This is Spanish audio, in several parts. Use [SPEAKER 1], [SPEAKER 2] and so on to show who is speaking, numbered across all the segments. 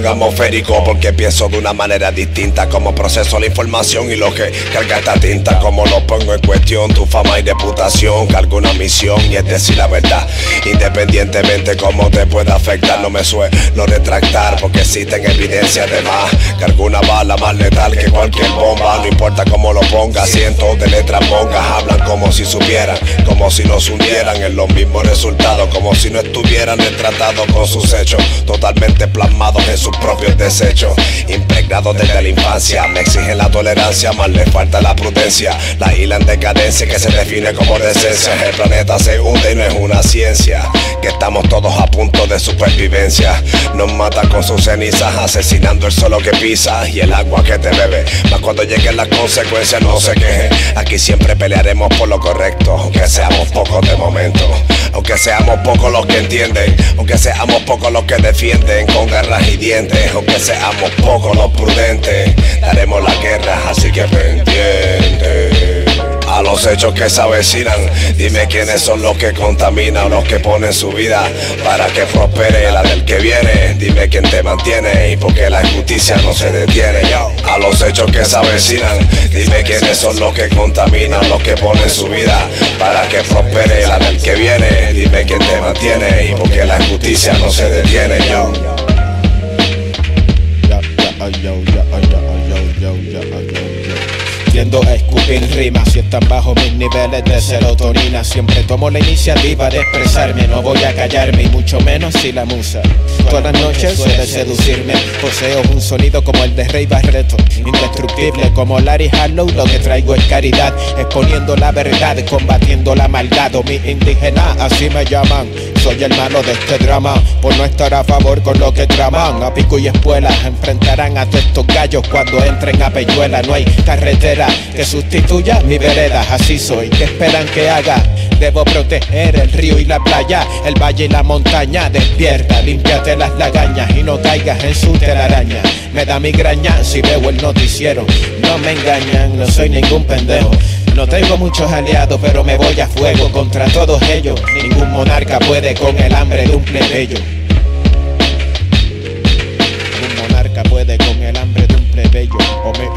[SPEAKER 1] numérico porque pienso de una manera distinta como proceso la información y lo que carga esta tinta como lo pongo en cuestión tu fama y reputación cargo una misión y es decir la verdad independientemente cómo te pueda afectar no me suelo retractar porque existen evidencias de más cargo una bala más letal que cualquier bomba no importa cómo lo ponga cientos de letras mongas hablan como si supieran como si nos hundieran en los mismos resultados como si no estuvieran retratados con sus hechos totalmente plasmados en propios desechos. Impregnados desde la infancia me exigen la tolerancia más les falta la prudencia. La isla en decadencia que se define como decencia. El planeta se hunde y no es una ciencia que estamos todos a punto de supervivencia. Nos mata con sus cenizas asesinando el suelo que pisa y el agua que te bebe. Más cuando lleguen las consecuencias no se queje. Aquí siempre pelearemos por lo correcto aunque seamos pocos de momento. Aunque seamos pocos los que entienden aunque seamos pocos los que defienden. Con garras y aunque seamos pocos los prudentes daremos la guerra así que pendiente a los hechos que se avecinan. Dime quiénes son los que contaminan, los que ponen su vida para que prospere la del que viene. Dime quién te mantiene y por qué la injusticia no se detiene. A los hechos que se avecinan, dime quiénes son los que contaminan, los que ponen su vida para que prospere la del que viene. Dime quién te mantiene y por qué la injusticia no se detiene. Yo.
[SPEAKER 2] Tiendo a escupir rimas si están bajo mis niveles de serotonina. Siempre tomo la iniciativa de expresarme, no voy a callarme y mucho menos si la musa. Todas las noches suele seducirme. Poseo un sonido como el de Rey Barreto, indestructible como Larry Harlow. Lo que traigo es caridad, exponiendo la verdad, combatiendo la maldad. O mi indígena, así me llaman. Soy el malo de este drama, por no estar a favor con lo que traman. A pico y espuela enfrentarán a estos gallos cuando entren a Peñuela. No hay carretera que sustituya mi vereda. Así soy, ¿qué esperan que haga? Debo proteger el río y la playa, el valle y la montaña. Despierta, límpiate las lagañas y no caigas en su telaraña. Me da migraña si veo el noticiero. No me engañan, no soy ningún pendejo. No tengo muchos aliados, pero me voy a fuego contra todos ellos. Ningún monarca puede con el hambre de un plebeyo. Ningún monarca puede con el hambre de un plebeyo. O me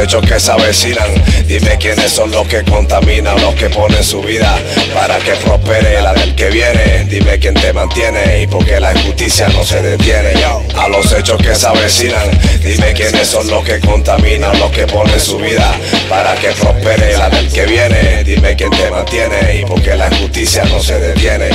[SPEAKER 1] hechos que se avecinan, dime quiénes son los que contaminan, los que ponen su vida para que prospere la del que viene. Dime quién te mantiene y por qué la injusticia no se detiene. A los hechos que se avecinan, dime quiénes son los que contaminan, los que ponen su vida para que prospere la del que viene. Dime quién te mantiene y por qué la injusticia no se detiene.